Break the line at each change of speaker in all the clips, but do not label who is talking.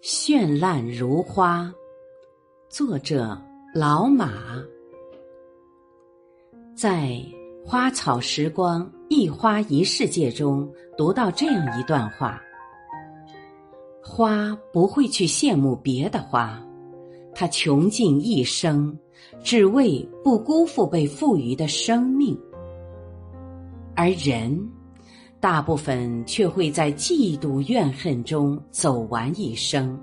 绚烂如花，作者老马。在花草时光一花一世界中，读到这样一段话：花不会去羡慕别的花，它穷尽一生，只为不辜负被赋予的生命；而人。大部分却会在嫉妒怨恨中走完一生。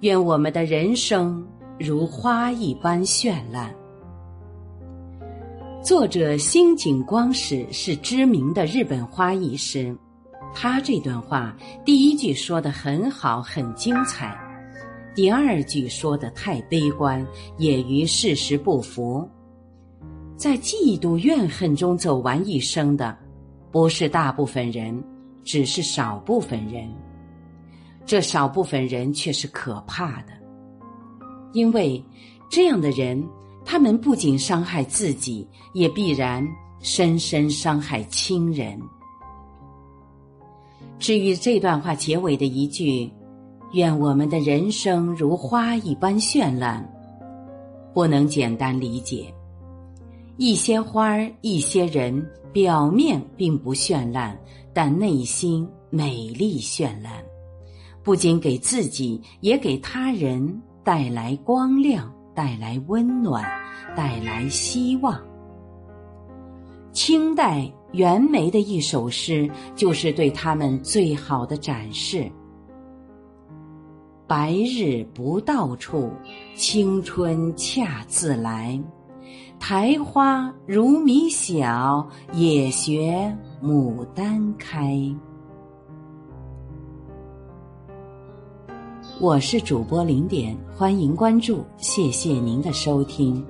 愿我们的人生如花一般绚烂。作者新井光史是知名的日本花艺师，他这段话第一句说的很好，很精彩；第二句说的太悲观，也与事实不符。在嫉妒怨恨中走完一生的。不是大部分人，只是少部分人。这少部分人却是可怕的，因为这样的人，他们不仅伤害自己，也必然深深伤害亲人。至于这段话结尾的一句“愿我们的人生如花一般绚烂”，不能简单理解。一些花儿，一些人，表面并不绚烂，但内心美丽绚烂，不仅给自己，也给他人带来光亮，带来温暖，带来希望。清代袁枚的一首诗，就是对他们最好的展示：“白日不到处，青春恰自来。”苔花如米小，也学牡丹开。我是主播零点，欢迎关注，谢谢您的收听。